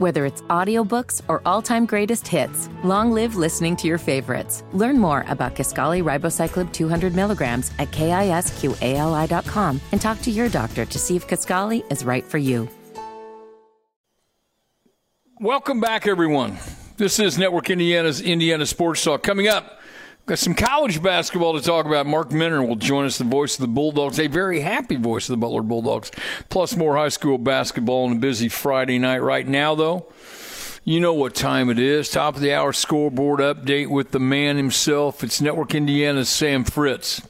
Whether it's audiobooks or all-time greatest hits, long live listening to your favorites. Learn more about Kisqali Ribociclib 200 milligrams at kisqali.com and talk to your doctor to see if Kisqali is right for you. Welcome back, everyone. This is Network Indiana's Indiana Sports Talk. Coming up, got some college basketball to talk about. Mark Minner will join us, the voice of the Bulldogs, a very happy voice of the Butler Bulldogs, plus more high school basketball on a busy Friday night. Right now, though, you know what time it is. Top of the hour scoreboard update with the man himself. It's Network Indiana's Sam Fritz.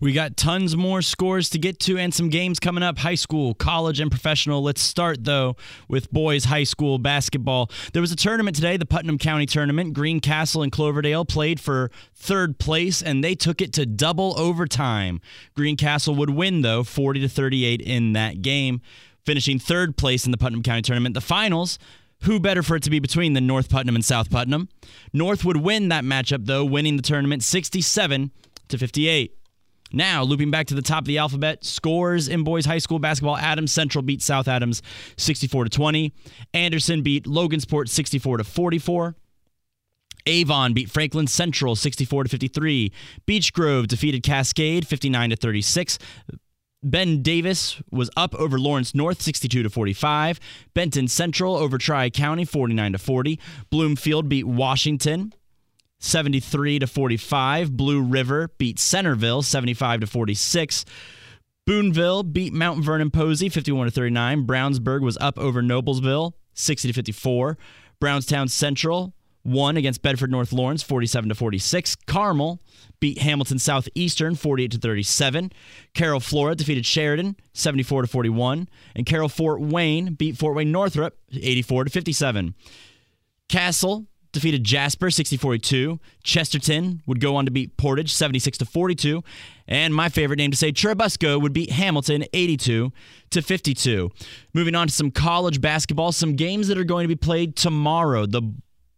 We got tons more scores to get to and some games coming up high school, college, and professional. Let's start, though, with boys high school basketball. There was a tournament today, the Putnam County Tournament. Greencastle and Cloverdale played for third place, and they took it to double overtime. Greencastle would win, though, 40 to 38 in that game, finishing third place in the Putnam County Tournament. The finals who better for it to be between than North Putnam and South Putnam? North would win that matchup, though, winning the tournament 67 to 58. Now, looping back to the top of the alphabet, scores in boys high school basketball. Adams Central beat South Adams 64 to 20. Anderson beat Logansport 64 to 44. Avon beat Franklin Central 64 to 53. Beech Grove defeated Cascade 59 to 36. Ben Davis was up over Lawrence North 62 to 45. Benton Central over Tri County 49 to 40. Bloomfield beat Washington 73 to 45. Blue River beat Centerville 75 to 46. Boonville beat Mount Vernon Posey 51 to 39. Brownsburg was up over Noblesville 60 to 54. Brownstown Central won against Bedford North Lawrence 47 to 46. Carmel beat Hamilton Southeastern 48 to 37. Carroll Flora defeated Sheridan 74 to 41 and Carroll Fort Wayne beat Fort Wayne Northrop 84 to 57. Castle defeated Jasper 60-42. Chesterton would go on to beat Portage 76 to 42, and my favorite name to say, Churubusco would beat Hamilton 82 to 52. Moving on to some college basketball, some games that are going to be played tomorrow. The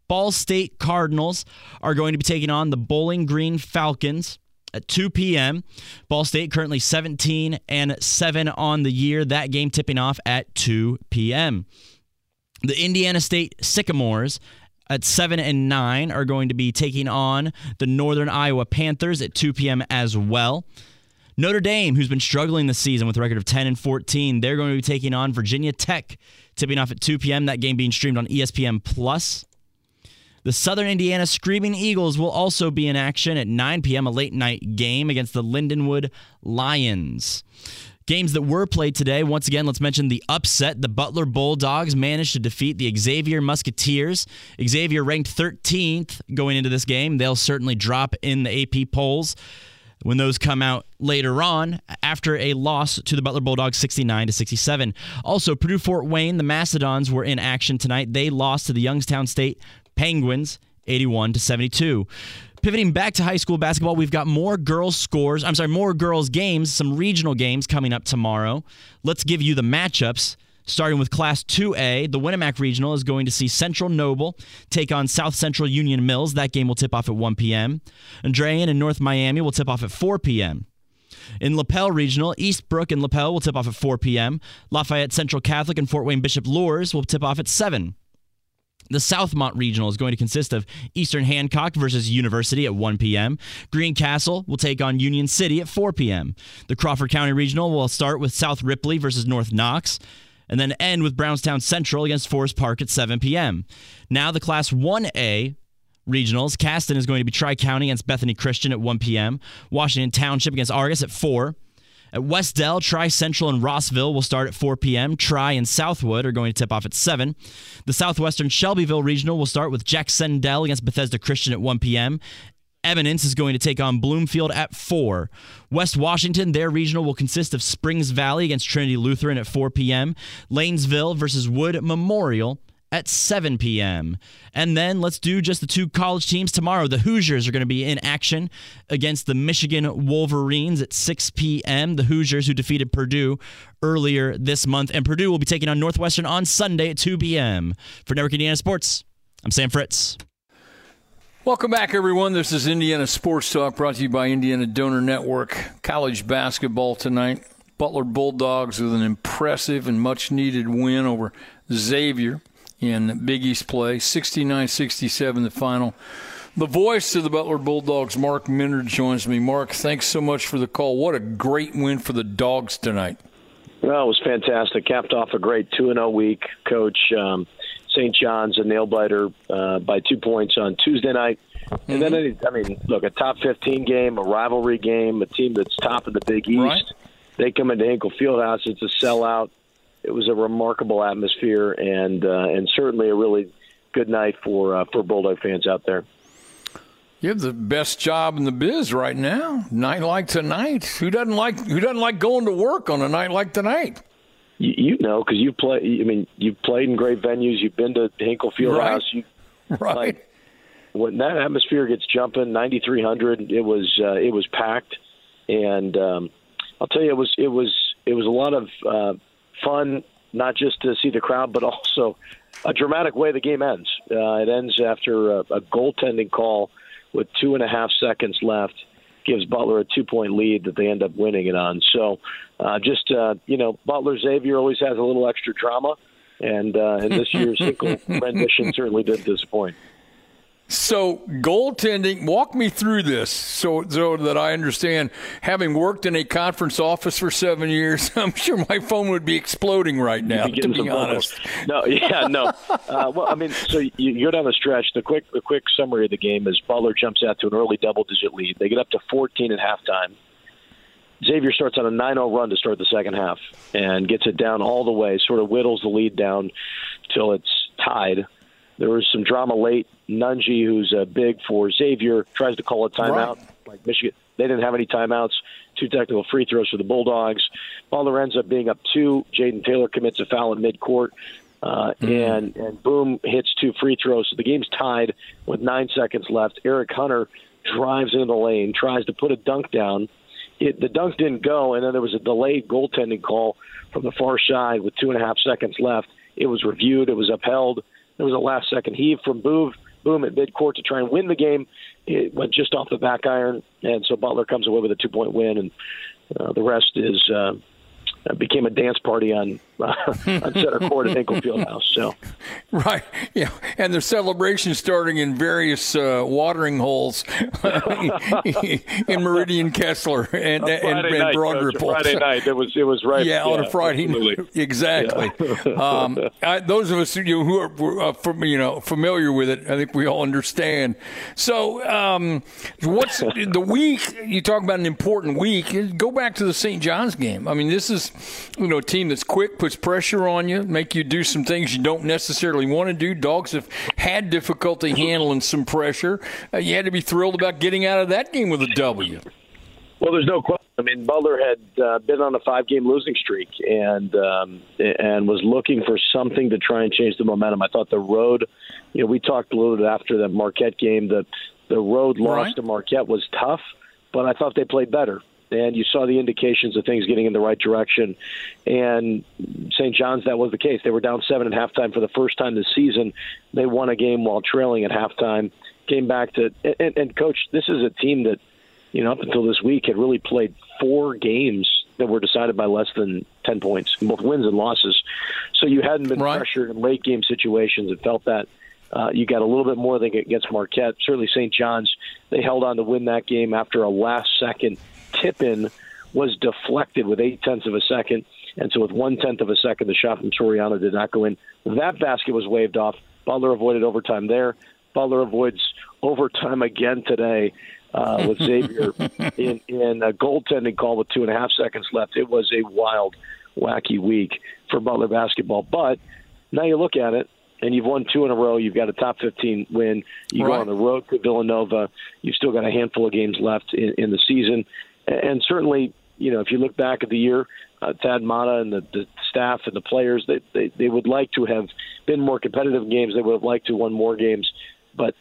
Ball State Cardinals are going to be taking on the Bowling Green Falcons at 2 p.m. Ball State currently 17 and 7 on the year. That game tipping off at 2 p.m. The Indiana State Sycamores at 7 and 9 are going to be taking on the Northern Iowa Panthers at 2 p.m. as well. Notre Dame, who's been struggling this season with a record of 10 and 14, they're going to be taking on Virginia Tech, tipping off at 2 p.m. That game being streamed on ESPN Plus. The Southern Indiana Screaming Eagles will also be in action at 9 p.m., a late night game against the Lindenwood Lions. Games that were played today, once again, let's mention the upset. The Butler Bulldogs managed to defeat the Xavier Musketeers. Xavier ranked 13th going into this game. They'll certainly drop in the AP polls when those come out later on after a loss to the Butler Bulldogs 69 to 67. Also, Purdue Fort Wayne, the Mastodons were in action tonight. They lost to the Youngstown State Penguins 81 to 72. Pivoting back to high school basketball, we've got more girls scores. I'm sorry, more girls games, some regional games coming up tomorrow. Let's give you the matchups. Starting with Class 2A, the Winamac Regional is going to see Central Noble take on South Central Union Mills. That game will tip off at 1 p.m. Andrean and North Miami will tip off at 4 p.m. In Lapel Regional, Eastbrook and Lapel will tip off at 4 p.m. Lafayette Central Catholic and Fort Wayne Bishop Luers will tip off at 7. The Southmont Regional is going to consist of Eastern Hancock versus University at 1 p.m. Greencastle will take on Union City at 4 p.m. The Crawford County Regional will start with South Ripley versus North Knox and then end with Brownstown Central against Forest Park at 7 p.m. Now the Class 1A regionals. Caston is going to be Tri County against Bethany Christian at 1 p.m. Washington Township against Argos at 4. At Wes-Del, Tri Central and Rossville will start at 4 p.m. Tri and Southwood are going to tip off at 7. The Southwestern Shelbyville Regional will start with Jac-Cen-Del against Bethesda Christian at 1 p.m. Eminence is going to take on Bloomfield at 4. West Washington, their regional will consist of Springs Valley against Trinity Lutheran at 4 p.m. Lanesville versus Wood Memorial at 7 p.m. And then let's do just the two college teams tomorrow. The Hoosiers are going to be in action against the Michigan Wolverines at 6 p.m. The Hoosiers, who defeated Purdue earlier this month. And Purdue will be taking on Northwestern on Sunday at 2 p.m. For Network Indiana Sports, I'm Sam Fritz. Welcome back, everyone. This is Indiana Sports Talk brought to you by Indiana Donor Network. College basketball tonight. Butler Bulldogs with an impressive and much needed win over Xavier in Big East play, 69 67 the final. The voice of the Butler Bulldogs, Mark Minner, joins me. Mark, thanks so much for the call. What a great win for the Dogs tonight. Well, it was fantastic. Capped off a great 2 0 week. Coach um, St. John's a nail biter uh, by two points on Tuesday night. And then, I mean, look, a top 15 game, a rivalry game, a team that's top of the Big East. Right. They come into Hinkle Fieldhouse. It's a sellout. It was a remarkable atmosphere, and uh, and certainly a really good night for uh, for Bulldog fans out there. You have the best job in the biz right now. Night like tonight. Who doesn't like Who doesn't like going to work on a night like tonight? You, you know, because you play. I mean, you've played in great venues. You've been to Hinkle Fieldhouse. Right. You, Right. Like, when that atmosphere gets jumping, 9,300, it was uh, it was packed, and um, I'll tell you, it was it was it was a lot of uh, fun, not just to see the crowd, but also a dramatic way the game ends. Uh, it ends after a, a goaltending call with two and a half seconds left, gives Butler a two point lead that they end up winning it on. So, uh, just uh, you know, Butler Xavier always has a little extra drama, and uh, and this year's Hinkle rendition certainly did disappoint. So goaltending, walk me through this so so that I understand. Having worked in a conference office for seven years, I'm sure my phone would be exploding right now. To be honest. No, yeah, no. Uh, well, I mean, so you, you go down the stretch. The quick, the quick summary of the game is Butler jumps out to an early double-digit lead. They get up to 14 at halftime. Xavier starts on a 9-0 run to start the second half and gets it down all the way. Sort of whittles the lead down till it's tied. There was some drama late. Nunge, who's uh, big for Xavier, tries to call a timeout. Right. Like Michigan, they didn't have any timeouts. Two technical free throws for the Bulldogs. Butler ends up being up two. Jayden Taylor commits a foul in midcourt. Uh, and and Boum hits two free throws. So the game's tied with nine seconds left. Eric Hunter drives into the lane, tries to put a dunk down. It, the dunk didn't go, and then there was a delayed goaltending call from the far side with two and a half seconds left. It was reviewed. It was upheld. There was a last second heave from Boum, Boum at midcourt to try and win the game. It went just off the back iron, and so Butler comes away with a two point win, and uh, the rest is uh, became a dance party on uh, on center court at Hinkle Fieldhouse. So right? Yeah, and the celebration starting in various uh, watering holes in Meridian Kessler and and, and night, Broad Coach, Report. Friday night. It was it was right. Yeah, on a Friday. absolutely. Exactly. um, I, those of us you know, who are uh, from, you know familiar with it, I think we all understand. So, um, what's the week? You talk about an important week. Go back to the St. John's game. I mean, this is you know a team that's quick, puts pressure on you, make you do some things you don't necessarily want to do. Dogs have had difficulty handling some pressure. Uh, you had to be thrilled about getting out of that game with a W. Well, there's no question. I mean, Butler had uh, been on a five-game losing streak and um, and was looking for something to try and change the momentum. I thought the road, you know, we talked a little bit after that Marquette game. The the road loss to Marquette was tough, but I thought they played better. And you saw the indications of things getting in the right direction. And St. John's, that was the case. They were down seven at halftime for the first time this season. They won a game while trailing at halftime. Came back to and, and coach. This is a team that you know, up until this week, had really played four games that were decided by less than 10 points, both wins and losses. So you hadn't been Right. pressured in late game situations and felt that. Uh, you got a little bit more than against Marquette. Certainly, St. John's, they held on to win that game after a last second tip in was deflected with eight tenths of a second. And so, with one tenth of a second, the shot from Soriano did not go in. That basket was waved off. Butler avoided overtime there. Butler avoids overtime again today uh, with Xavier in, in a goaltending call with two and a half seconds left. It was a wild, wacky week for Butler basketball. But now you look at it, and you've won two in a row. You've got a top 15 win. You Right. go on the road to Villanova. You've still got a handful of games left in, in the season. And certainly, you know, if you look back at the year, uh, Thad Matta and the, the staff and the players, they, they, they would like to have been more competitive in games. They would have liked to won more games. But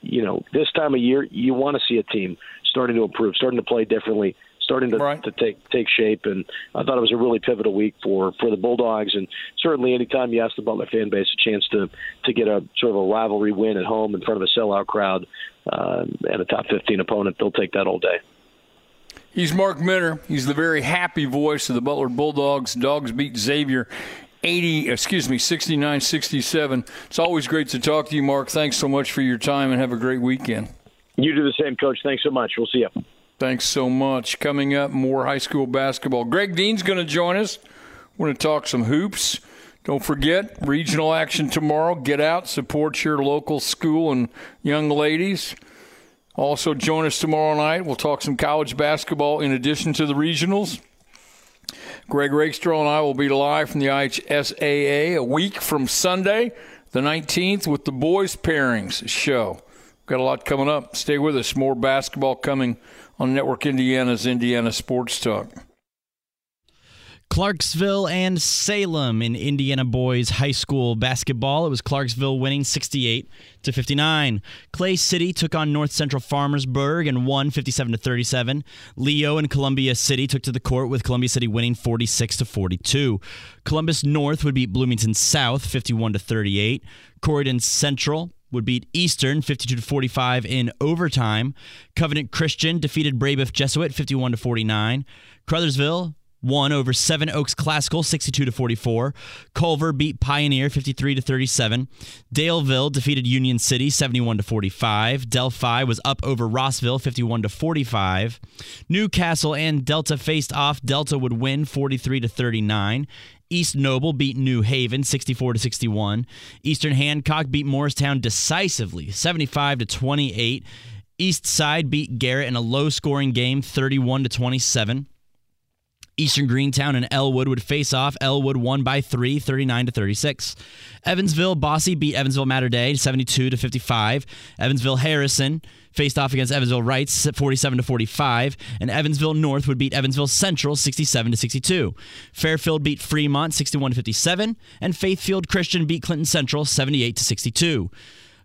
you know, this time of year, you want to see a team starting to improve, starting to play differently, starting to, Right. to take take shape. And I thought it was a really pivotal week for for the Bulldogs. And certainly, anytime you ask the Butler fan base a chance to to get a sort of a rivalry win at home in front of a sellout crowd uh, and a top 15 opponent, they'll take that all day. He's Mark Minner. He's the very happy voice of the Butler Bulldogs. Dogs beat Xavier 80, excuse me, 69 67. It's always great to talk to you, Mark. Thanks so much for your time and have a great weekend. You do the same, Coach. Thanks so much. We'll see you. Thanks so much. Coming up, more high school basketball. Greg Dean's going to join us. We're going to talk some hoops. Don't forget, regional action tomorrow. Get out, support your local school and young ladies. Also, join us tomorrow night. We'll talk some college basketball in addition to the regionals. Greg Rakestraw and I will be live from the IHSAA a week from Sunday, the 19th, with the boys pairings show. Got a lot coming up. Stay with us. More basketball coming on Network Indiana's Indiana Sports Talk. Clarksville and Salem in Indiana boys high school basketball. It was Clarksville winning 68 to 59. Clay City took on North Central Farmersburg and won 57 to 37. Leo and Columbia City took to the court with Columbia City winning 46 to 42. Columbus North would beat Bloomington South 51 to 38. Corydon Central would beat Eastern 52 to 45 in overtime. Covenant Christian defeated Brebeuf Jesuit 51 to 49. Crothersville won over Seven Oaks Classical 62 to 44. Culver beat Pioneer 53 to 37. Daleville defeated Union City 71 to 45. Delphi was up over Rossville 51 to 45. Newcastle and Delta faced off. Delta would win 43 to 39. East Noble beat New Haven 64 to 61. Eastern Hancock beat Morristown decisively 75 to 28. East Side beat Garrett in a low-scoring game 31 to 27. Eastern Greentown and Elwood would face off. Elwood won by 3, 39 to 36. Evansville Bosse beat Evansville Mater Dei 72 to 55. Evansville Harrison faced off against Evansville Reitz 47 to 45, and Evansville North would beat Evansville Central 67 to 62. Fairfield beat Fremont 61 to 57, and Faithfield Christian beat Clinton Central 78 to 62.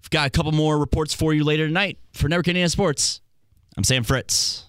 I've got a couple more reports for you later tonight for Network Indiana Sports. I'm Sam Fritz.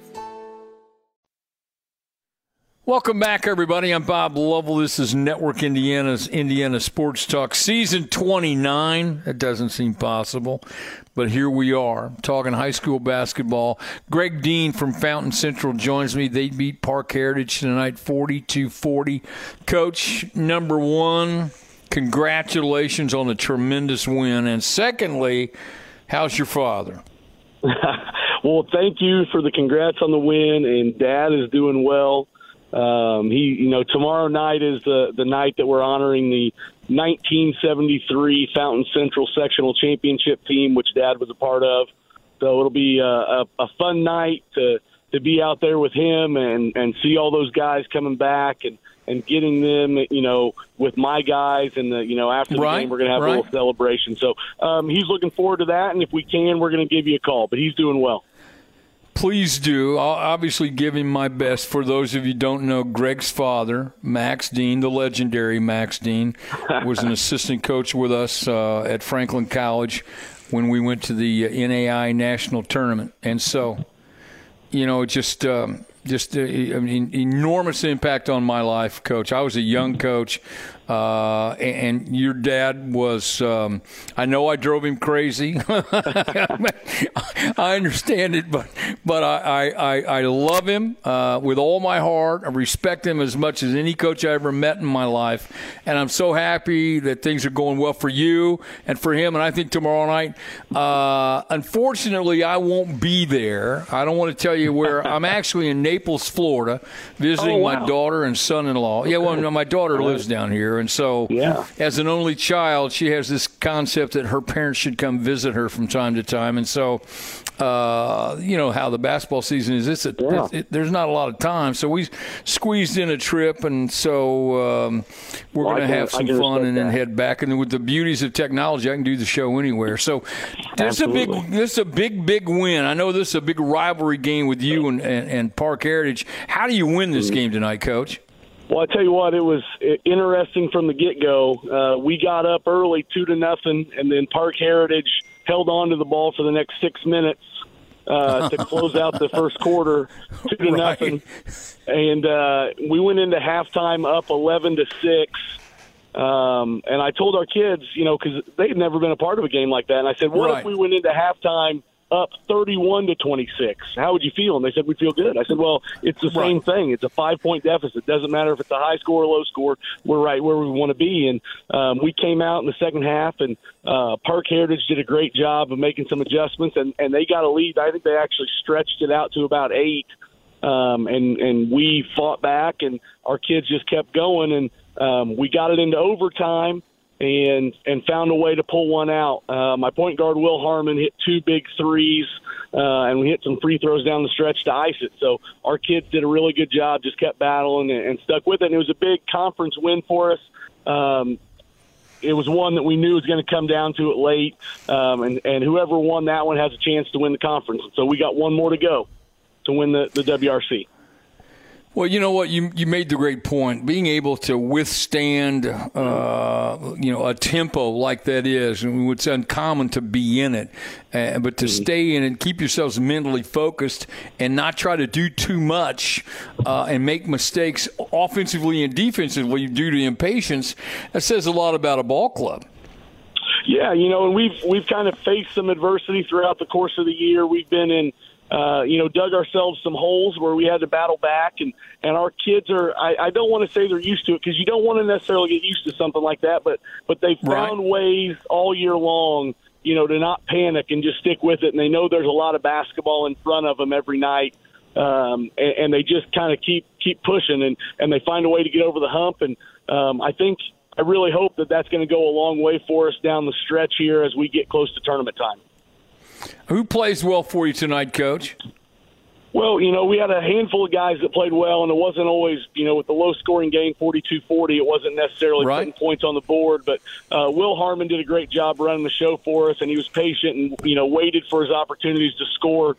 Welcome back, everybody. I'm Bob Lovell. This is Network Indiana's Indiana Sports Talk, season 29. That doesn't seem possible, but here we are talking high school basketball. Greg Dean from Fountain Central joins me. They beat Park Heritage tonight 42 40. Coach, number one, congratulations on a tremendous win. And secondly, how's your father? well, thank you for the congrats on the win, and Dad is doing well. Um, he, you know, tomorrow night is the the night that we're honoring the 1973 Fountain Central Sectional Championship team, which Dad was a part of. So it'll be a, a, a fun night to to be out there with him and and see all those guys coming back and and getting them, you know, with my guys. And the, you know, after the right, game, we're going to have right. a little celebration. So um, he's looking forward to that. And if we can, we're going to give you a call. But he's doing well. Please do. I'll obviously give him my best. For those of you who don't know, Greg's father, Max Dean, the legendary Max Dean, was an assistant coach with us uh, at Franklin College when we went to the NAI national tournament. And so, you know, just um, just uh, I mean, enormous impact on my life, coach. I was a young coach. Uh, and your dad was, um, I know I drove him crazy. I understand it, but but I, I, I love him uh, with all my heart. I respect him as much as any coach I ever met in my life. And I'm so happy that things are going well for you and for him. And I think tomorrow night, uh, unfortunately, I won't be there. I don't want to tell you where. I'm actually in Naples, Florida, visiting Oh, wow. my daughter and son in law. Yeah, well, my daughter lives down here. And so, Yeah. as an only child, she has this concept that her parents should come visit her from time to time. And so, uh, you know how the basketball season is. It's a, Yeah. it, it- there's not a lot of time, so we squeezed in a trip, and so um, we're Well, going to have some fun and then head back. And with the beauties of technology, I can do the show anywhere. So this is a big, this is a big, big win. I know this is a big rivalry game with you and, and, and Park Heritage. How do you win Mm-hmm. this game tonight, Coach? Well, I tell you what, it was interesting from the get go. Uh, we got up early, two to nothing, and then Park Heritage held on to the ball for the next six minutes, uh, to close out the first quarter, two to Right. nothing, and uh, we went into halftime up eleven to six. Um, and I told our kids, you know, because they had never been a part of a game like that, and I said, "What Right. if we went into halftime up thirty-one to twenty-six? How would you feel?" And they said, "We feel good." I said, "Well, it's the same Right. thing. It's a five-point deficit. Doesn't matter if it's a high score or low score. We're right where we want to be." And um, we came out in the second half, and uh, Park Heritage did a great job of making some adjustments, and and they got a lead. I think they actually stretched it out to about eight um, and and we fought back, and our kids just kept going, and um, we got it into overtime, and and found a way to pull one out. Uh, my point guard Will Harmon hit two big threes, uh, and we hit some free throws down the stretch to ice it. So our kids did a really good job, just kept battling and, and stuck with it. And it was a big conference win for us. Um, it was one that we knew was going to come down to it late, um, and and whoever won that one has a chance to win the conference. So we got one more to go to win the, the WRC. Well, you know what? You you made the great point. Being able to withstand, uh, you know, a tempo like that is, and it's uncommon to be in it, uh, but to stay in it, keep yourselves mentally focused, and not try to do too much uh, and make mistakes offensively and defensively due to impatience. That says a lot about a ball club. Yeah, you know, and we've we've kind of faced some adversity throughout the course of the year. We've been in, uh, you know, dug ourselves some holes where we had to battle back, and and our kids are. I, I don't want to say they're used to it because you don't want to necessarily get used to something like that, but but Right. found ways all year long, you know, to not panic and just stick with it. And they know there's a lot of basketball in front of them every night. Um, and, and they just kind of keep keep pushing and, and they find a way to get over the hump and um, I think I really hope that that's going to go a long way for us down the stretch here as we get close to tournament time. Who plays well for you tonight, Coach? Well, you know, we had a handful of guys that played well, and it wasn't always, you know, with the low scoring game, 42 40, it wasn't necessarily Right. putting points on the board. But uh, Will Harmon did a great job running the show for us, and he was patient and, you know, waited for his opportunities to score.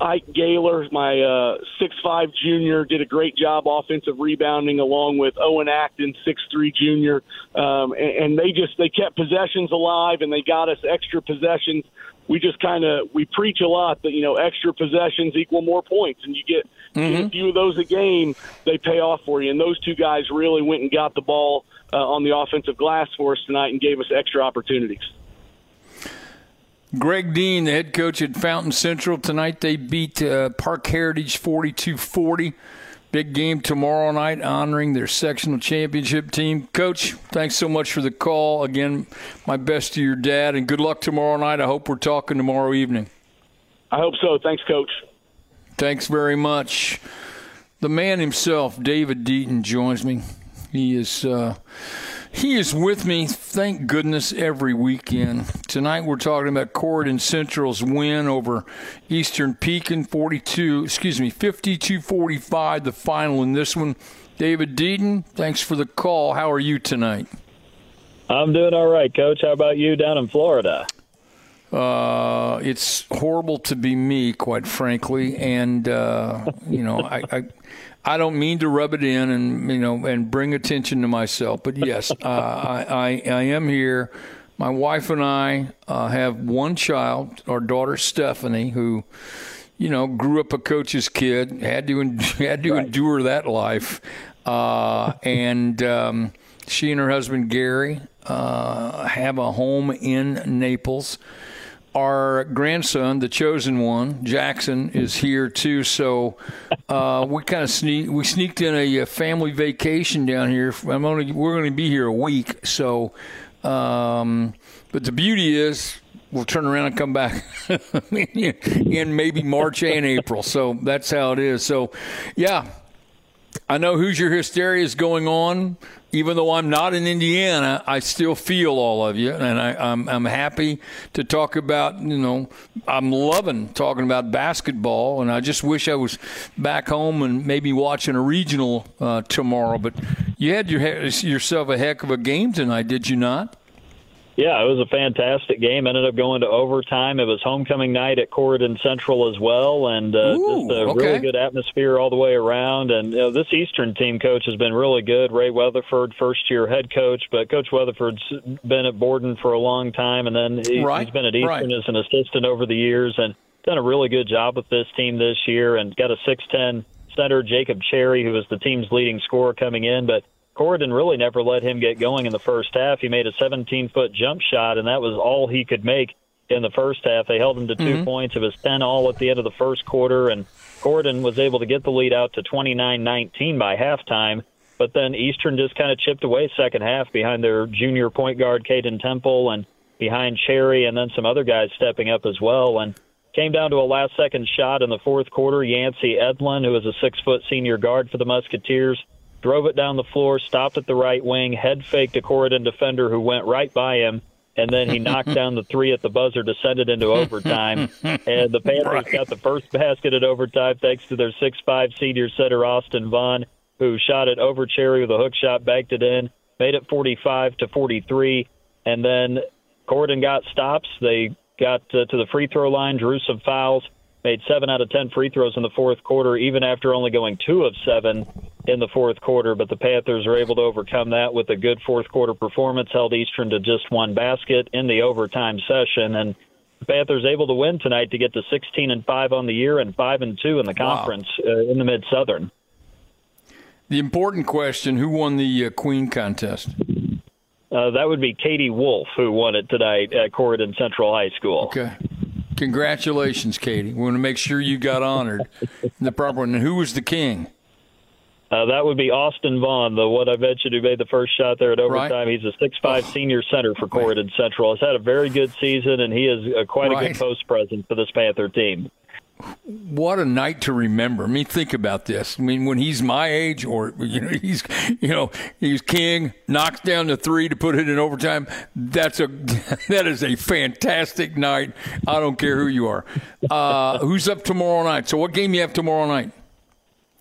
Ike Gaylor, my uh, six-five junior, did a great job offensive rebounding, along with Owen Acton, six-three junior, um, and, and they just they kept possessions alive, and they got us extra possessions. We just kind of we preach a lot that you know extra possessions equal more points, and you get, you get a few of those a game, they pay off for you. And those two guys really went and got the ball uh, on the offensive glass for us tonight and gave us extra opportunities. Greg Dean, the head coach at Fountain Central. Tonight they beat uh, Park Heritage 42 40. Big game tomorrow night honoring their sectional championship team. Coach, thanks so much for the call. Again, my best to your dad, and good luck tomorrow night. I hope we're talking tomorrow evening. I hope so. Thanks, Coach. Thanks very much. The man himself, David Deaton, joins me. He is uh, he is with me, thank goodness, every weekend. Tonight we're talking about Corydon Central's win over Eastern Pekin, 42, excuse me, 52-45, the final in this one. David Deaton, thanks for the call. How are you tonight? I'm doing all right, Coach. How about you down in Florida? Uh, it's horrible to be me, quite frankly, and uh, you know, I, I, I don't mean to rub it in and you know and bring attention to myself, but yes, uh, I, I, I am here. My wife and I uh, have one child, our daughter Stephanie, who, you know, grew up a coach's kid, had to en- had to endure that life, uh, and um, she and her husband Gary uh, have a home in Naples our grandson, the chosen one, Jackson, is here too. So uh, we kind of sneak we sneaked in a, uh family vacation down here. I'm only we're going to be here a week. So, um, but the beauty is we'll turn around and come back in maybe March and April. So that's how it is. So, yeah. I know Hoosier hysteria is going on. Even though I'm not in Indiana, I still feel all of you, and I, I'm I'm happy to talk about. You know, I'm loving talking about basketball, and I just wish I was back home and maybe watching a regional uh, tomorrow. But you had your, yourself a heck of a game tonight, did you not? Yeah, it was a fantastic game. Ended up going to overtime. It was homecoming night at Corydon Central as well, and uh, Ooh, just a okay. really good atmosphere all the way around. And you know, this Eastern team coach has been really good. Ray Weatherford, first year head coach, but Coach Weatherford's been at Borden for a long time, and then he, Right, he's been at Eastern right. as an assistant over the years. And done a really good job with this team this year and got a 6'10 center, Jacob Cherry, who was the team's leading scorer coming in. But Corydon really never let him get going in the first half. He made a 17 foot jump shot, and that was all he could make in the first half. They held him to 2 mm-hmm. points. It was 10 all at the end of the first quarter, and Corydon was able to get the lead out to 29 19 by halftime. But then Eastern just kind of chipped away second half behind their junior point guard, Caden Temple, and behind Cherry, and then some other guys stepping up as well. And came down to a last second shot in the fourth quarter. Yancey Edlin, who is a six foot senior guard for the Musketeers, drove it down the floor, stopped at the right wing, head faked a Corydon defender who went right by him, and then he knocked down the three at the buzzer to send it into overtime. and the Panthers right. got the first basket at overtime thanks to their six five senior center Austin Vaughn, who shot it over Cherry with a hook shot, backed it in, made it 45 to 43, and then Corydon got stops. They got uh, to the free throw line, drew some fouls made seven out of ten free throws in the fourth quarter, even after only going two of seven in the fourth quarter. But the Panthers were able to overcome that with a good fourth quarter performance, held Eastern to just one basket in the overtime session, and the Panthers able to win tonight to get to 16 and five on the year and five and two in the conference wow. uh, in the Mid Southern. The important question: Who won the uh, Queen contest? Uh, that would be Katie Wolf, who won it tonight at Corydon Central High School. Okay. Congratulations, Katie. We want to make sure you got honored the proper one. And who was the king? Uh, that would be Austin Vaughn, the what I mentioned who made the first shot there at overtime. Right. He's a six-five oh. senior center for Corydon Central. Has had a very good season, and he is uh, quite right. a good post presence for this Panther team what a night to remember. I mean, think about this. I mean, when he's my age, or you know, he's you know he's king, knocks down the three to put it in overtime. That's a that is a fantastic night. I don't care who you are. Uh, who's up tomorrow night? So, what game you have tomorrow night?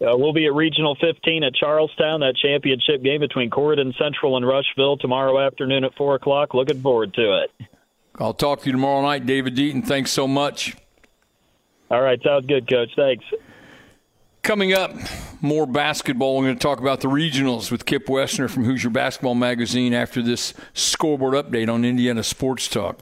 Uh, we'll be at Regional 15 at Charlestown, that championship game between Corydon Central and Rushville tomorrow afternoon at 4 o'clock. Looking forward to it. I'll talk to you tomorrow night, David Deaton. Thanks so much. All right, sounds good, Coach. Thanks. Coming up, more basketball. We're going to talk about the regionals with Kip Wesner from Hoosier Basketball Magazine after this scoreboard update on Indiana Sports Talk.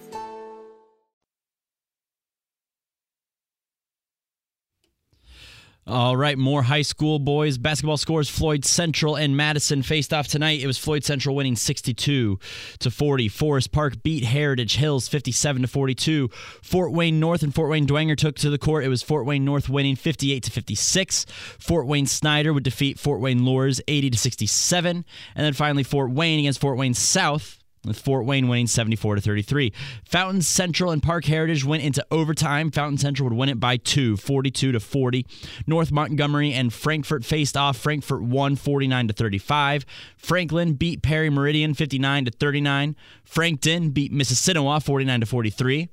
All right, more high school boys basketball scores. Floyd Central and Madison faced off tonight. It was Floyd Central winning 62 to 40. Forest Park beat Heritage Hills 57 to 42. Fort Wayne North and Fort Wayne Dwenger took to the court. It was Fort Wayne North winning 58 to 56. Fort Wayne Snyder would defeat Fort Wayne Luers 80 to 67, and then finally Fort Wayne against Fort Wayne South with Fort Wayne winning 74 to 33. Fountain Central and Park Heritage went into overtime. Fountain Central would win it by 2, 42 to 40. North Montgomery and Frankfort faced off. Frankfort won 49 to 35. Franklin beat Perry Meridian 59 to 39. Frankton beat Mississinewa 49 to 43.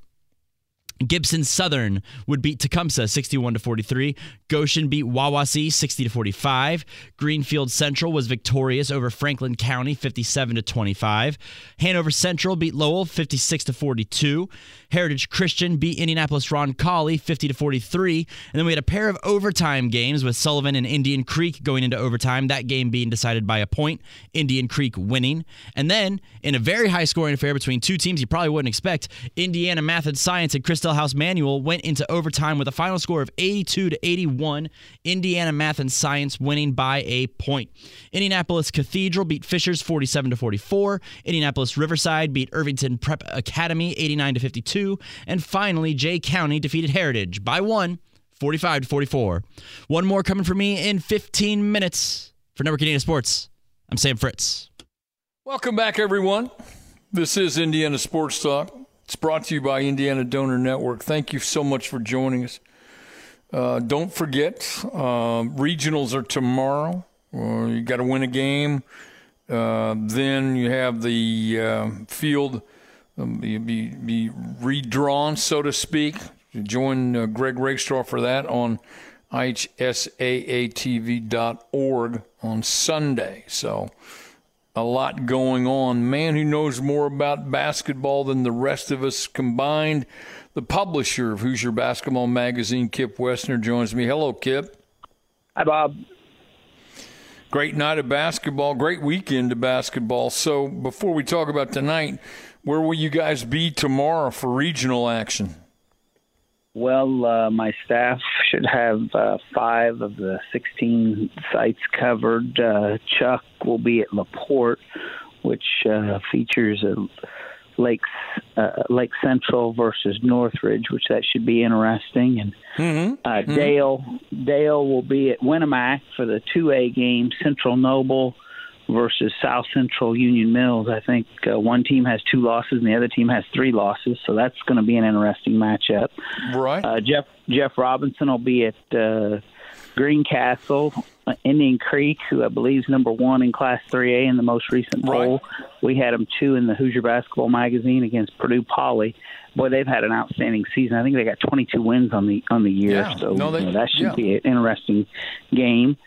Gibson Southern would beat Tecumseh 61 to 43. Goshen beat Wawasee 60 to 45. Greenfield Central was victorious over Franklin County 57 to 25. Hanover Central beat Lowell 56 to 42. Heritage Christian beat Indianapolis Ron Roncalli 50 to 43. And then we had a pair of overtime games with Sullivan and Indian Creek going into overtime. That game being decided by a point, Indian Creek winning. And then in a very high scoring affair between two teams you probably wouldn't expect, Indiana Math and Science and Christel House Manual went into overtime with a final score of 82 to 81. Indiana Math and Science winning by a point. Indianapolis Cathedral beat Fishers 47 to 44. Indianapolis Riverside beat Irvington Prep Academy 89 to 52. And finally, Jay County defeated Heritage by one, 45 to 44. One more coming for me in 15 minutes. For Network Indiana Sports, I'm Sam Fritz. Welcome back, everyone. This is Indiana Sports Talk. It's brought to you by Indiana Donor Network. Thank you so much for joining us. Uh, don't forget, uh, regionals are tomorrow. Uh, you got to win a game. Uh, then you have the uh, field um, be, be, redrawn, so to speak. Join uh, Greg Rakestraw for that on ihsaatv.org on Sunday. So a lot going on. Man who knows more about basketball than the rest of us combined. The publisher of Hoosier Basketball Magazine, Kip Wesner, joins me. Hello, Kip. Hi, Bob. Great night of basketball, great weekend of basketball. So, before we talk about tonight, where will you guys be tomorrow for regional action? Well, uh, my staff should have uh, five of the 16 sites covered. Uh, Chuck will be at LaPorte, which uh, features a Lakes uh, Lake Central versus Northridge, which that should be interesting. And mm-hmm. Uh, mm-hmm. Dale Dale will be at Winamac for the two A game. Central Noble versus South Central Union Mills. I think uh, one team has two losses and the other team has three losses, so that's going to be an interesting matchup. Right. Uh, Jeff Jeff Robinson will be at uh, Greencastle. Uh, Indian Creek, who I believe is number one in Class 3A in the most recent poll. Right. We had them two in the Hoosier Basketball Magazine against Purdue Poly. Boy, they've had an outstanding season. I think they got 22 wins on the on the year, yeah. so no, they, you know, that should yeah. be an interesting game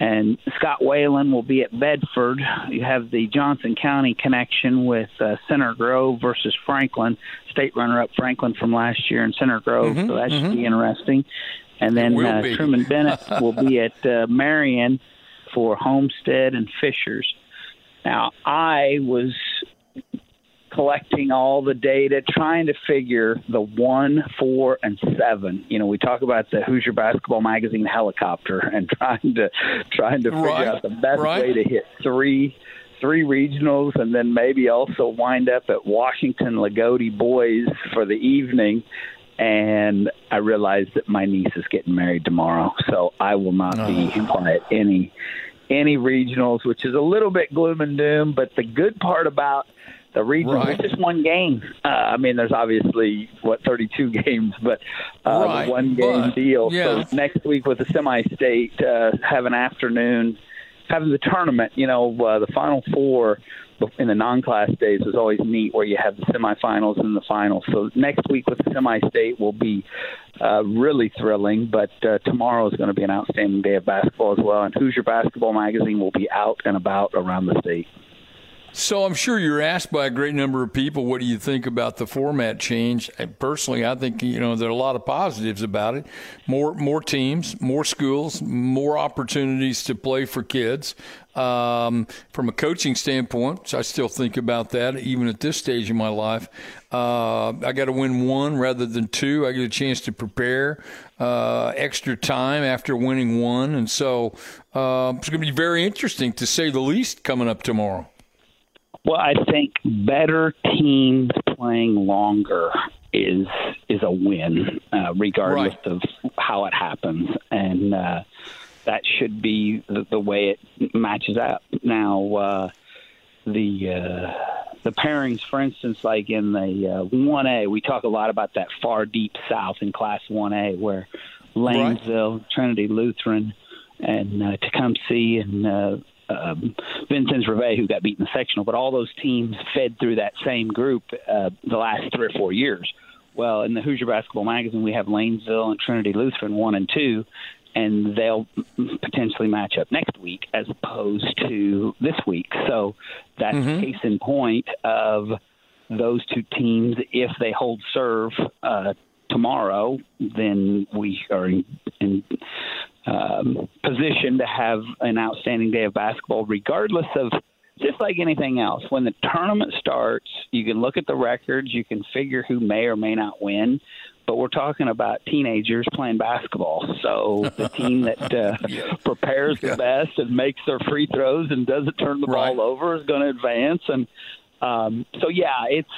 and Scott Whalen will be at Bedford. You have the Johnson County connection with uh, Center Grove versus Franklin, state runner-up Franklin from last year in Center Grove, mm-hmm, so that mm-hmm. should be interesting. And then uh, Truman Bennett will be at uh, Marion for Homestead and Fishers. Now, I was collecting all the data, trying to figure the one, four, and seven. You know, we talk about the Hoosier Basketball Magazine helicopter and trying to trying to figure right. out the best right. way to hit three three regionals and then maybe also wind up at Washington Lagodi boys for the evening and I realized that my niece is getting married tomorrow, so I will not be uh-huh. at any any regionals, which is a little bit gloom and doom. But the good part about the region right. it's just one game. Uh, I mean, there's obviously what 32 games, but uh, right. one game but, deal. Yeah. So next week with the semi-state, uh, have an afternoon, having the tournament. You know, uh, the final four in the non-class days was always neat, where you have the semifinals and the finals. So next week with the semi-state will be uh, really thrilling. But uh, tomorrow is going to be an outstanding day of basketball as well. And Hoosier Basketball Magazine will be out and about around the state. So I'm sure you're asked by a great number of people, what do you think about the format change? Personally, I think you know there are a lot of positives about it. More more teams, more schools, more opportunities to play for kids. Um, from a coaching standpoint, I still think about that even at this stage of my life. Uh, I got to win one rather than two. I get a chance to prepare uh, extra time after winning one, and so uh, it's going to be very interesting to say the least coming up tomorrow. Well, I think better teams playing longer is is a win, uh, regardless right. of how it happens, and uh, that should be the, the way it matches up. Now, uh, the uh, the pairings, for instance, like in the uh, one A, we talk a lot about that far deep south in Class One A, where Lanesville, right. Trinity Lutheran, and uh, Tecumseh and uh, um, Vincennes Reveille, who got beat in the sectional, but all those teams fed through that same group uh, the last three or four years. Well, in the Hoosier Basketball Magazine, we have Lanesville and Trinity Lutheran one and two, and they'll potentially match up next week as opposed to this week. So that's mm-hmm. case in point of those two teams. If they hold serve uh, tomorrow, then we are in, in um, position to have an outstanding day of basketball, regardless of just like anything else. When the tournament starts, you can look at the records, you can figure who may or may not win. But we're talking about teenagers playing basketball. So the team that uh, yeah. prepares the best and makes their free throws and doesn't turn the right. ball over is going to advance. And um, so, yeah, it's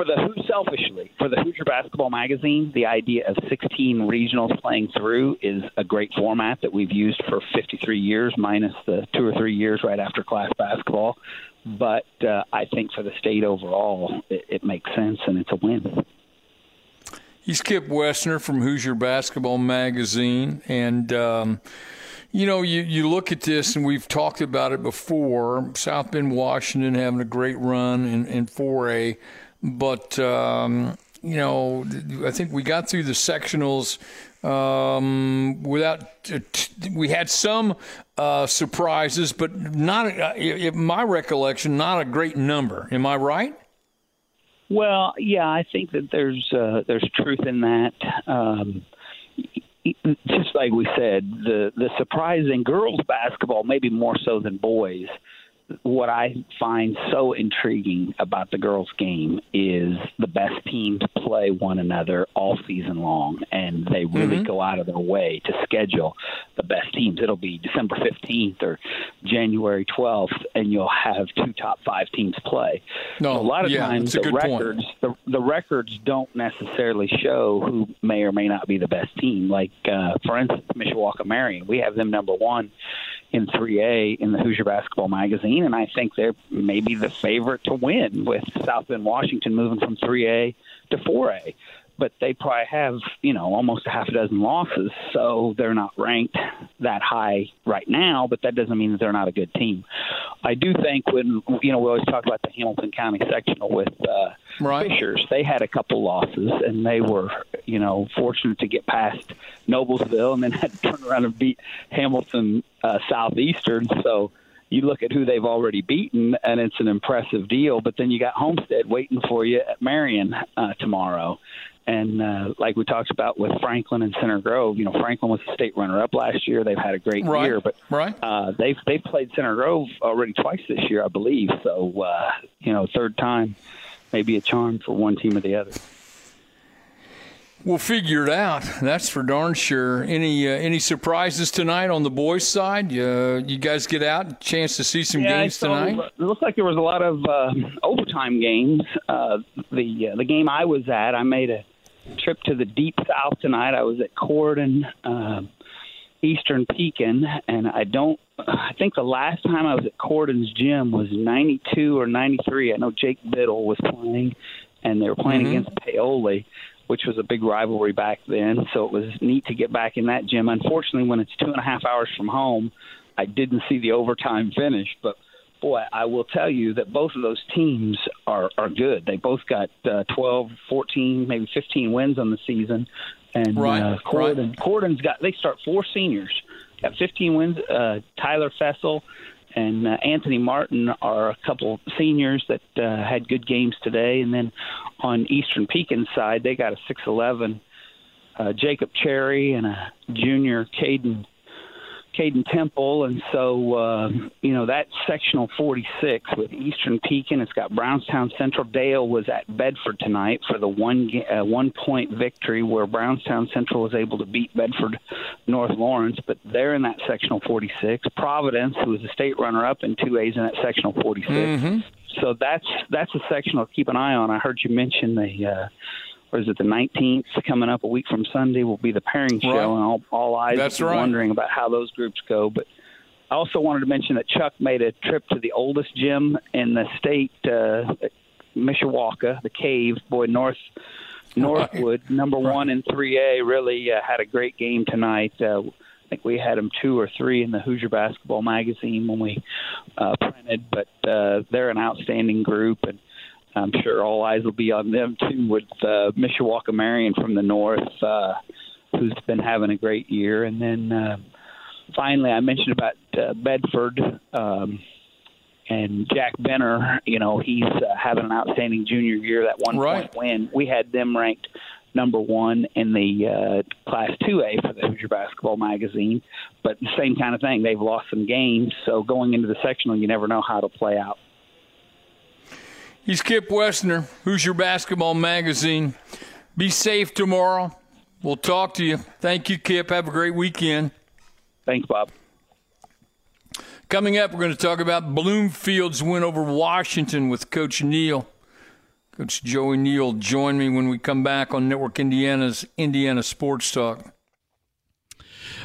for the Who selfishly for the Hoosier Basketball Magazine, the idea of 16 regionals playing through is a great format that we've used for 53 years, minus the two or three years right after class basketball. But uh, I think for the state overall, it, it makes sense and it's a win. He's Kip Wesner from Hoosier Basketball Magazine, and. Um, you know, you, you look at this, and we've talked about it before. South Bend, Washington, having a great run in, in 4A. But um, you know, I think we got through the sectionals um, without. We had some uh, surprises, but not. Uh, in my recollection, not a great number. Am I right? Well, yeah, I think that there's uh, there's truth in that. Um, just like we said, the the surprising girls basketball, maybe more so than boys, what I find so intriguing about the girls' game is the best teams play one another all season long, and they really mm-hmm. go out of their way to schedule the best teams. It'll be December 15th or January 12th, and you'll have two top five teams play. No, so a lot of yeah, times the records the, the records don't necessarily show who may or may not be the best team. Like uh, for instance, Mishawaka Marian, we have them number one in 3A in the Hoosier Basketball Magazine, and I think they're maybe the favorite to win with South Bend Washington moving from 3A to 4A but they probably have you know almost a half a dozen losses, so they're not ranked that high right now. But that doesn't mean that they're not a good team. I do think when you know we always talk about the Hamilton County sectional with uh, right. Fishers, they had a couple losses and they were you know fortunate to get past Noblesville and then had to turn around and beat Hamilton uh, Southeastern. So you look at who they've already beaten, and it's an impressive deal. But then you got Homestead waiting for you at Marian uh, tomorrow. And uh, like we talked about with Franklin and Center Grove, you know, Franklin was the state runner-up last year. They've had a great right. year, but right. uh, they've they've played Center Grove already twice this year, I believe. So uh, you know, third time may be a charm for one team or the other. We'll figure it out. That's for darn sure. Any uh, any surprises tonight on the boys' side? Uh, you guys get out, chance to see some yeah, games tonight. It looks like there was a lot of uh, overtime games. Uh, the uh, the game I was at, I made a trip to the deep south tonight. I was at Corydon, uh, Eastern Pekin, and I don't. I think the last time I was at Corydon's gym was '92 or '93. I know Jake Biddle was playing, and they were playing mm-hmm. against Paoli, which was a big rivalry back then. So it was neat to get back in that gym. Unfortunately, when it's two and a half hours from home, I didn't see the overtime finish, but boy, I will tell you that both of those teams are are good. They both got uh, 12, 14, maybe 15 wins on the season. And right, uh, Corydon, right. Corydon's got they start four seniors, got 15 wins. Uh, Tyler Fessel and uh, Anthony Martin are a couple seniors that uh, had good games today. And then on Eastern Pekin side, they got a 6'11 uh, Jacob Cherry and a junior Caden Caden Temple, and so uh, you know that's sectional 46 with Eastern Pekin. It's got Brownstown Central. Dale was at Bedford tonight for the one uh, one point victory, where Brownstown Central was able to beat Bedford North Lawrence. But they're in that sectional 46. Providence, who was the state runner up in two A's in that sectional 46. Mm-hmm. So that's that's a sectional to keep an eye on. I heard you mention the. Uh, or is it the 19th coming up a week from Sunday will be the pairing show, right. and all, all eyes That's are right. wondering about how those groups go. But I also wanted to mention that Chuck made a trip to the oldest gym in the state, uh, Mishawaka, the Cave. Boy, North Northwood, number right. one in 3A, really uh, had a great game tonight. Uh, I think we had them two or three in the Hoosier Basketball Magazine when we uh, printed, but uh, they're an outstanding group and I'm sure all eyes will be on them too with uh, Mishawaka Marian from the north, uh, who's been having a great year. And then uh, finally, I mentioned about uh, Bedford um, and Jack Benner. You know, he's uh, having an outstanding junior year. That one right. point win, we had them ranked number one in the uh, Class 2A for the Hoosier Basketball Magazine. But the same kind of thing. They've lost some games, so going into the sectional, you never know how it'll play out. He's Kip Wesner, Hoosier Basketball Magazine. Be safe tomorrow. We'll talk to you. Thank you, Kip. Have a great weekend. Thanks, Bob. Coming up, we're going to talk about Bloomfield's win over Washington with Coach Neill. Coach Joey Neill, join me when we come back on Network Indiana's Indiana Sports Talk.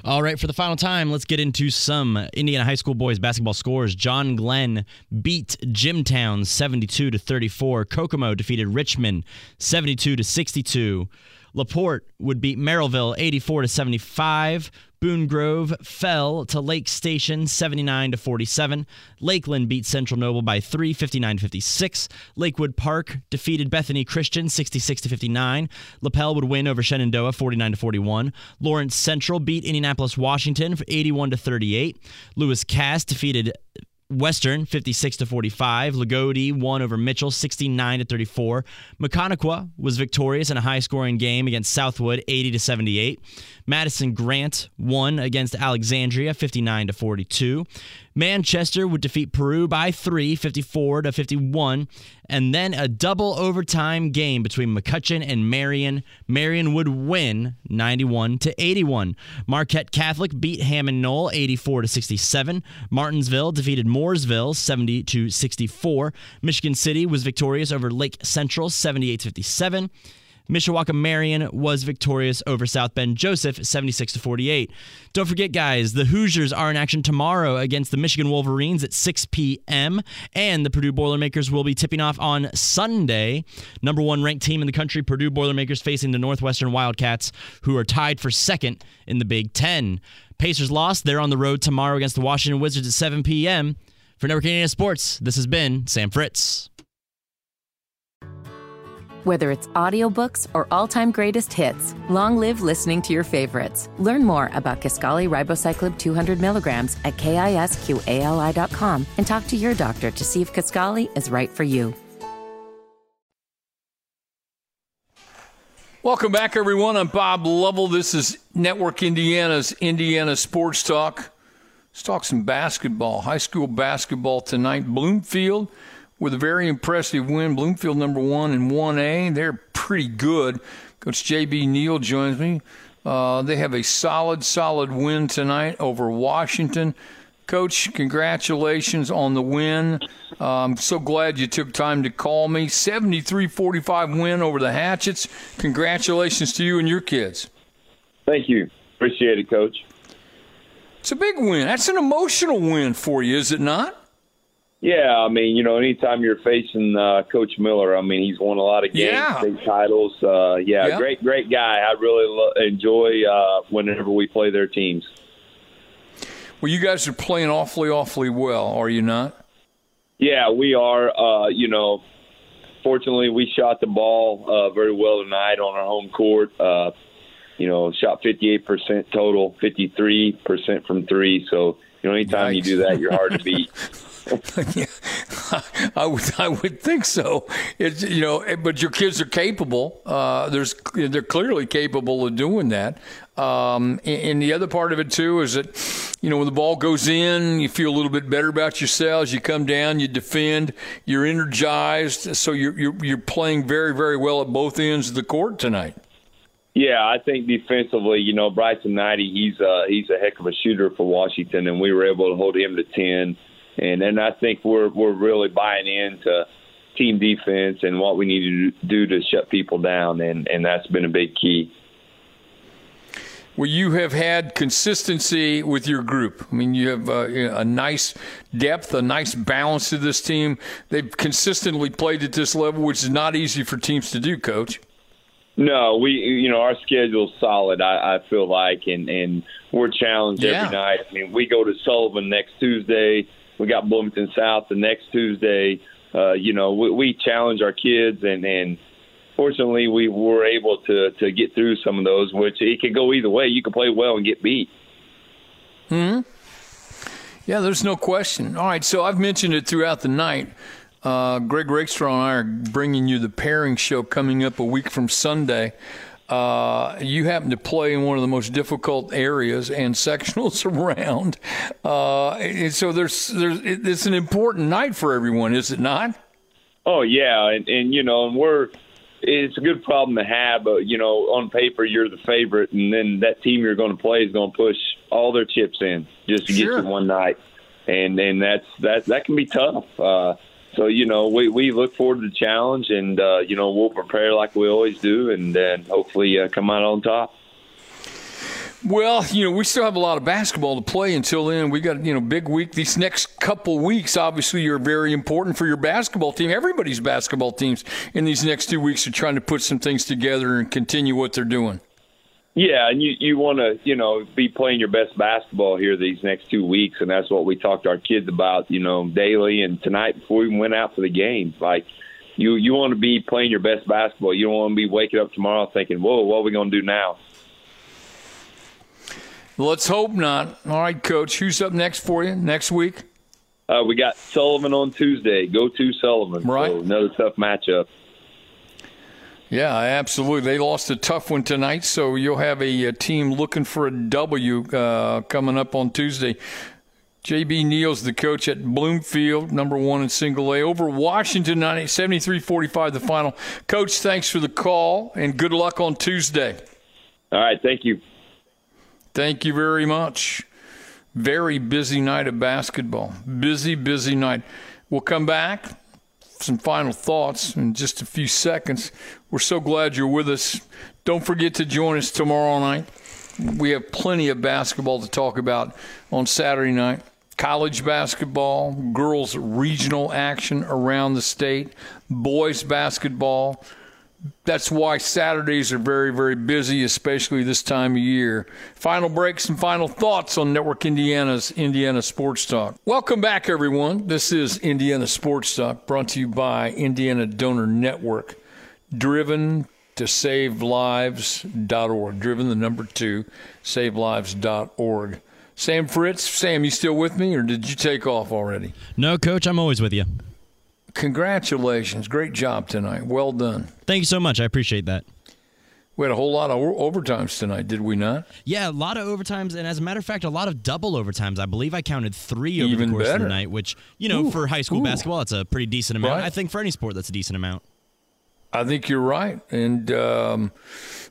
All right, for the final time, let's get into some Indiana high school boys basketball scores. John Glenn beat Jimtown 72 to 34. Kokomo defeated Richmond 72 to 62. LaPorte would beat Merrillville 84 to 75. Boone Grove fell to Lake Station 79 to 47. Lakeland beat Central Noble by 3 59 to 56. Lakewood Park defeated Bethany Christian 66 to 59. Lapel would win over Shenandoah 49 to 41. Lawrence Central beat Indianapolis Washington 81 to 38. Lewis Cass defeated Western 56 to 45. Loogootee won over Mitchell 69 to 34. Maconaquah was victorious in a high-scoring game against Southwood 80 to 78. Madison Grant won against Alexandria 59 to 42. Manchester would defeat Peru by 3, 54 to 51, and then a double overtime game between McCutcheon and Marion. Marion would win 91 to 81. Marquette Catholic beat Hammond Noll 84 to 67. Martinsville defeated Mooresville 70 to 64. Michigan City was victorious over Lake Central 78 57. Mishawaka Marian was victorious over South Bend Joseph 76 to 48. Don't forget guys, the Hoosiers are in action tomorrow against the Michigan Wolverines at 6 p.m. and the Purdue Boilermakers will be tipping off on Sunday. Number 1 ranked team in the country, Purdue Boilermakers facing the Northwestern Wildcats who are tied for second in the Big 10. Pacers lost, they're on the road tomorrow against the Washington Wizards at 7 p.m. For Network Indiana Sports, this has been Sam Fritz. Whether it's audiobooks or all-time greatest hits, long live listening to your favorites. Learn more about Kisqali Ribociclib 200 milligrams at kisqali.com and talk to your doctor to see if Kisqali is right for you. Welcome back, everyone. I'm Bob Lovell. This is Network Indiana's Indiana Sports Talk. Let's talk some basketball, high school basketball tonight. Bloomfield with a very impressive win. Bloomfield number one in 1A. They're pretty good. Coach J.B. Neill joins me. Uh, they have a solid, solid win tonight over Washington. Coach, congratulations on the win. Uh, I'm so glad you took time to call me. 73 45 win over the Hatchets. Congratulations to you and your kids. Thank you. Appreciate it, Coach. It's a big win. That's an emotional win for you, is it not? Yeah, I mean, you know, anytime you're facing uh, Coach Miller, I mean, he's won a lot of games, Yeah. big titles. Uh, yeah, Yeah. great, great guy. I really lo- enjoy uh, whenever we play their teams. Well, you guys are playing awfully, awfully well, are you not? Yeah, we are. Uh, you know, fortunately, we shot the ball uh, very well tonight on our home court. Uh, you know, shot 58% total, 53% from three. So, you know, anytime you do that, you're hard to beat. Yeah, I would I would think so. It's you know, eh, but your kids are capable. Uh, there's they're clearly capable of doing that. Um, and, and the other part of it too is that you know when the ball goes in, you feel a little bit better about yourselves. You come down, you defend, you're energized. So you're you're, you're playing very very well at both ends of the court tonight. Yeah, I think defensively, you know, Bryson Knighty, he's uh, he's a heck of a shooter for Washington, and we were able to hold him to ten. And then I think we're we're really buying into team defense and what we need to do to shut people down, and and that's been a big key. Well, you have had consistency with your group. I mean, you have uh, a nice depth, a nice balance to this team. They've consistently played at this level, which is not easy for teams to do, Coach. No, we you know our schedule's solid. I, I feel like, and and we're challenged Yeah. every night. I mean, we go to Sullivan next Tuesday. We got Bloomington South the next Tuesday. Uh, you know, we, we challenge our kids, and and fortunately, we were able to to get through some of those. Which it could go either way. You can play well and get beat. Hmm. Yeah, there's no question. All right, so I've mentioned it throughout the night. Uh, Greg Rakestraw and I are bringing you the pairing show coming up a week from Sunday. Uh, you happen to play in one of the most difficult areas and sectionals around, uh, and so there's there's it's an important night for everyone, is it not? Oh yeah, and and you know, and we're it's a good problem to have, but you know, on paper you're the favorite, and then that team you're going to play is going to push all their chips in just to Sure. get you one night, and and that's that that can be tough. Uh, so you know, we we look forward to the challenge, and uh, you know, we'll prepare like we always do, and then hopefully uh, come out on top. Well, you know, we still have a lot of basketball to play until then. We got, you know, big week. These next couple weeks, obviously, are very important for your basketball team. Everybody's basketball teams in these next two weeks are trying to put some things together and continue what they're doing. Yeah, and you you want to you know be playing your best basketball here these next two weeks, and that's what we talked to our kids about, you know, daily and tonight before we went out for the game. Like you you want to be playing your best basketball. You don't want to be waking up tomorrow thinking, "Whoa, what are we going to do now?" Let's hope not. All right, Coach. Who's up next for you next week? Uh, we got Sullivan on Tuesday. Go to Sullivan. Right. So another tough matchup. Yeah, absolutely. They lost a tough one tonight, so you'll have a, a team looking for a W uh, coming up on Tuesday. JB Neill's the coach at Bloomfield, number one in single A. Over Washington, 73 45, the final. Coach, thanks for the call, and good luck on Tuesday. All right, thank you. Thank you very much. Very busy night of basketball. Busy, busy night. We'll come back. Some final thoughts in just a few seconds. We're so glad you're with us. Don't forget to join us tomorrow night. We have plenty of basketball to talk about on Saturday night. College basketball, girls' regional action around the state, boys' basketball that's why Saturdays are very, very busy, especially this time of year. Final breaks and final thoughts on Network Indiana's Indiana Sports Talk. Welcome back, everyone. This is Indiana Sports Talk, brought to you by Indiana Donor Network, driven to save lives.org. Driven the number two, save savelives.org. Sam Fritz, Sam, you still with me, or did you take off already? No, Coach, I'm always with you. Congratulations. Great job tonight. Well done. Thank you so much. I appreciate that. We had a whole lot of overtimes tonight, did we not? Yeah, a lot of overtimes, and as a matter of fact, a lot of double overtimes. I believe I counted three over Even the course better. of the night, which, you know, Ooh, for high school ooh. basketball, it's a pretty decent amount. Right. I think for any sport, that's a decent amount. I think you're right. And um,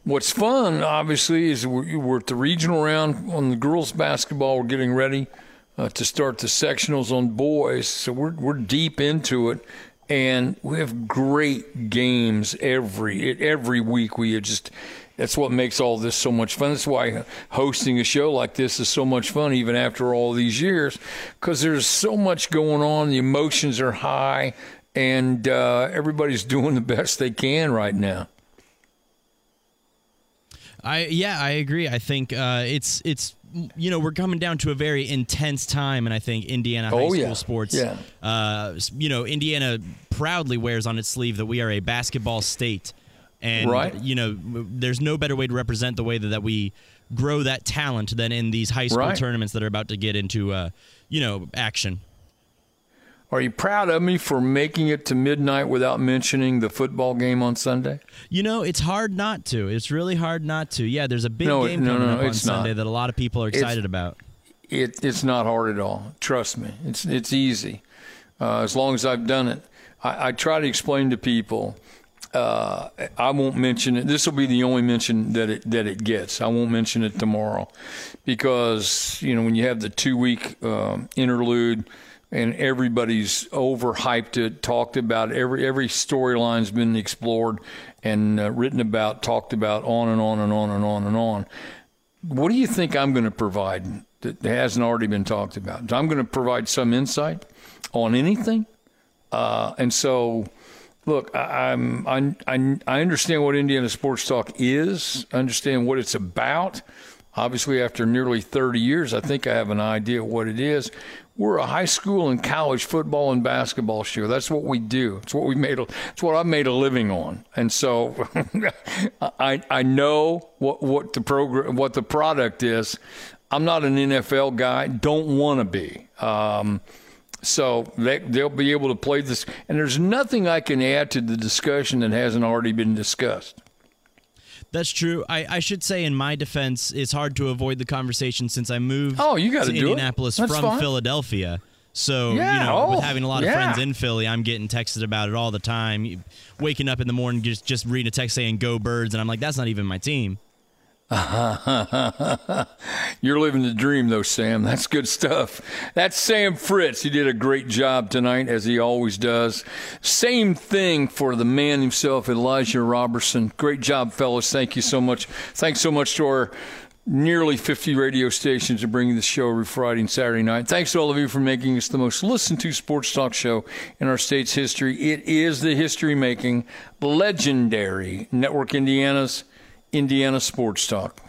what's fun, obviously, is we're, we're at the regional round on the girls' basketball. We're getting ready uh, to start the sectionals on boys. So we're, we're deep into it. And we have great games every every week. We just that's what makes all this so much fun. That's why hosting a show like this is so much fun, even after all these years, because there's so much going on. The emotions are high, and uh, everybody's doing the best they can right now. I yeah, I agree. I think uh, it's it's you know we're coming down to a very intense time, and I think Indiana high Oh, school yeah. sports, Yeah. uh, you know, Indiana proudly wears on its sleeve that we are a basketball state, and Right. you know, there's no better way to represent the way that, that we grow that talent than in these high school Right. tournaments that are about to get into uh, you know action. Are you proud of me for making it to midnight without mentioning the football game on Sunday? You know, it's hard not to. It's really hard not to. Yeah, there's a big No, game no, coming no, up on it's not. Sunday that a lot of people are excited about. It, it's not hard at all. Trust me. It's it's easy. Uh, as long as I've done it, I, I try to explain to people. Uh, I won't mention it. This will be the only mention that it that it gets. I won't mention it tomorrow, because you know when you have the two week um interlude and everybody's overhyped it, talked about it. every every storyline's been explored and uh, written about, talked about, on and on and on and on and on what do you think I'm going to provide that hasn't already been talked about? I'm going to provide some insight on anything, uh, and so look, I, I'm I, I I understand what Indiana Sports Talk is, understand what it's about. Obviously, after nearly 30 years, I think I have an idea what it is. We're a high school and college football and basketball show. That's what we do. It's what we made. It's what I've made a living on. And so, I I know what what the program what the product is. I'm not an NFL guy. Don't want to be. Um, so they, they'll be able to play this. And there's nothing I can add to the discussion that hasn't already been discussed. That's true. I, I should say, in my defense, it's hard to avoid the conversation since I moved Oh, you gotta to do. Indianapolis That's from fine. Philadelphia. So, Yeah, you know, oh, with having a lot of yeah. friends in Philly, I'm getting texted about it all the time. Waking up in the morning, just just reading a text saying "Go Birds," and I'm like, that's not even my team. You're living the dream, though, Sam. That's good stuff. That's Sam Fritz. He did a great job tonight, as he always does. Same thing for the man himself, Elijah Robertson. Great job, fellas. Thank you so much. Thanks so much to our nearly 50 radio stations are bringing the show every Friday and Saturday night. Thanks to all of you for making us the most listened to sports talk show in our state's history. It is the history making, legendary Network Indiana's Indiana Sports Talk.